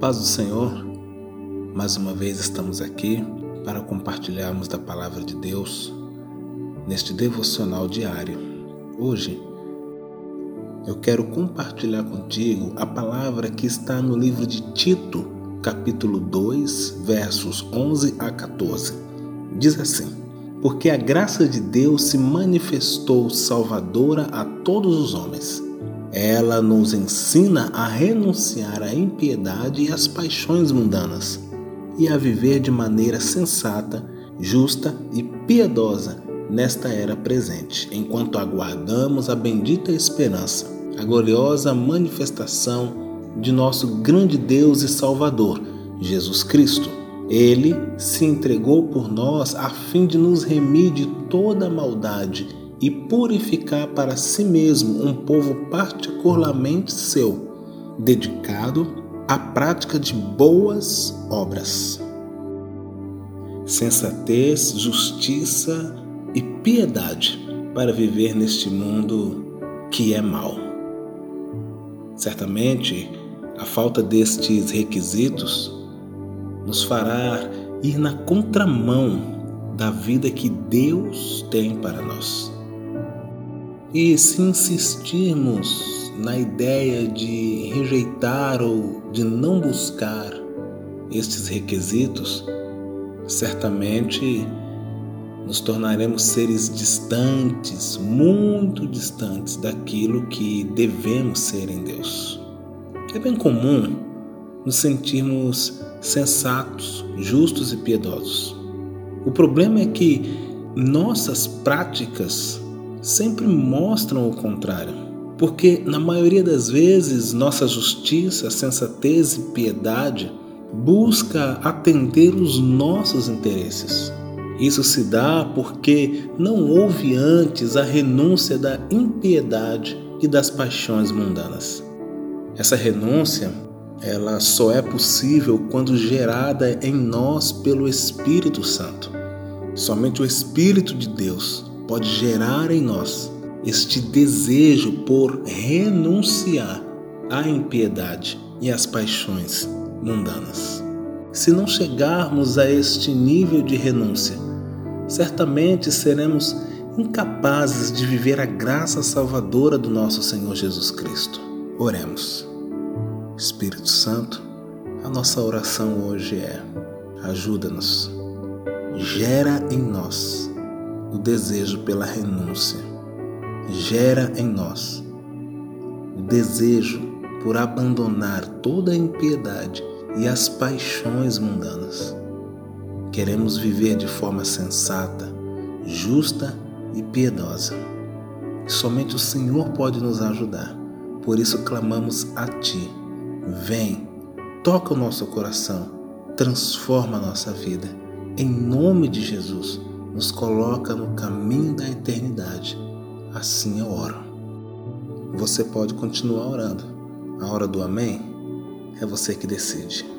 Paz do Senhor, mais uma vez estamos aqui para compartilharmos da palavra de Deus neste devocional diário. Hoje eu quero compartilhar contigo a palavra que está no livro de Tito, capítulo 2, versos 11 a 14. Diz assim: Porque a graça de Deus se manifestou salvadora a todos os homens ela nos ensina a renunciar à impiedade e às paixões mundanas e a viver de maneira sensata, justa e piedosa nesta era presente, enquanto aguardamos a bendita esperança, a gloriosa manifestação de nosso grande Deus e Salvador, Jesus Cristo. Ele se entregou por nós a fim de nos remir de toda maldade e purificar para si mesmo um povo particularmente seu, dedicado à prática de boas obras. Sensatez, justiça e piedade para viver neste mundo que é mau. Certamente, a falta destes requisitos nos fará ir na contramão da vida que Deus tem para nós. E se insistirmos na ideia de rejeitar ou de não buscar estes requisitos, certamente nos tornaremos seres distantes, muito distantes daquilo que devemos ser em Deus. É bem comum nos sentirmos sensatos, justos e piedosos. O problema é que nossas práticas sempre mostram o contrário. Porque, na maioria das vezes, nossa justiça, sensatez e piedade busca atender os nossos interesses. Isso se dá porque não houve antes a renúncia da impiedade e das paixões mundanas. Essa renúncia, ela só é possível quando gerada em nós pelo Espírito Santo. Somente o Espírito de Deus pode gerar em nós este desejo por renunciar à impiedade e às paixões mundanas. Se não chegarmos a este nível de renúncia, certamente seremos incapazes de viver a graça salvadora do nosso Senhor Jesus Cristo. Oremos. Espírito Santo, a nossa oração hoje é: ajuda-nos, gera em nós o desejo pela renúncia. Gera em nós o desejo por abandonar toda a impiedade e as paixões mundanas. Queremos viver de forma sensata, justa e piedosa. somente o Senhor pode nos ajudar. Por isso clamamos a Ti. Vem, toca o nosso coração, transforma a nossa vida. Em nome de Jesus nos coloca no caminho da eternidade. Assim eu oro. Você pode continuar orando. A hora do Amém é você que decide.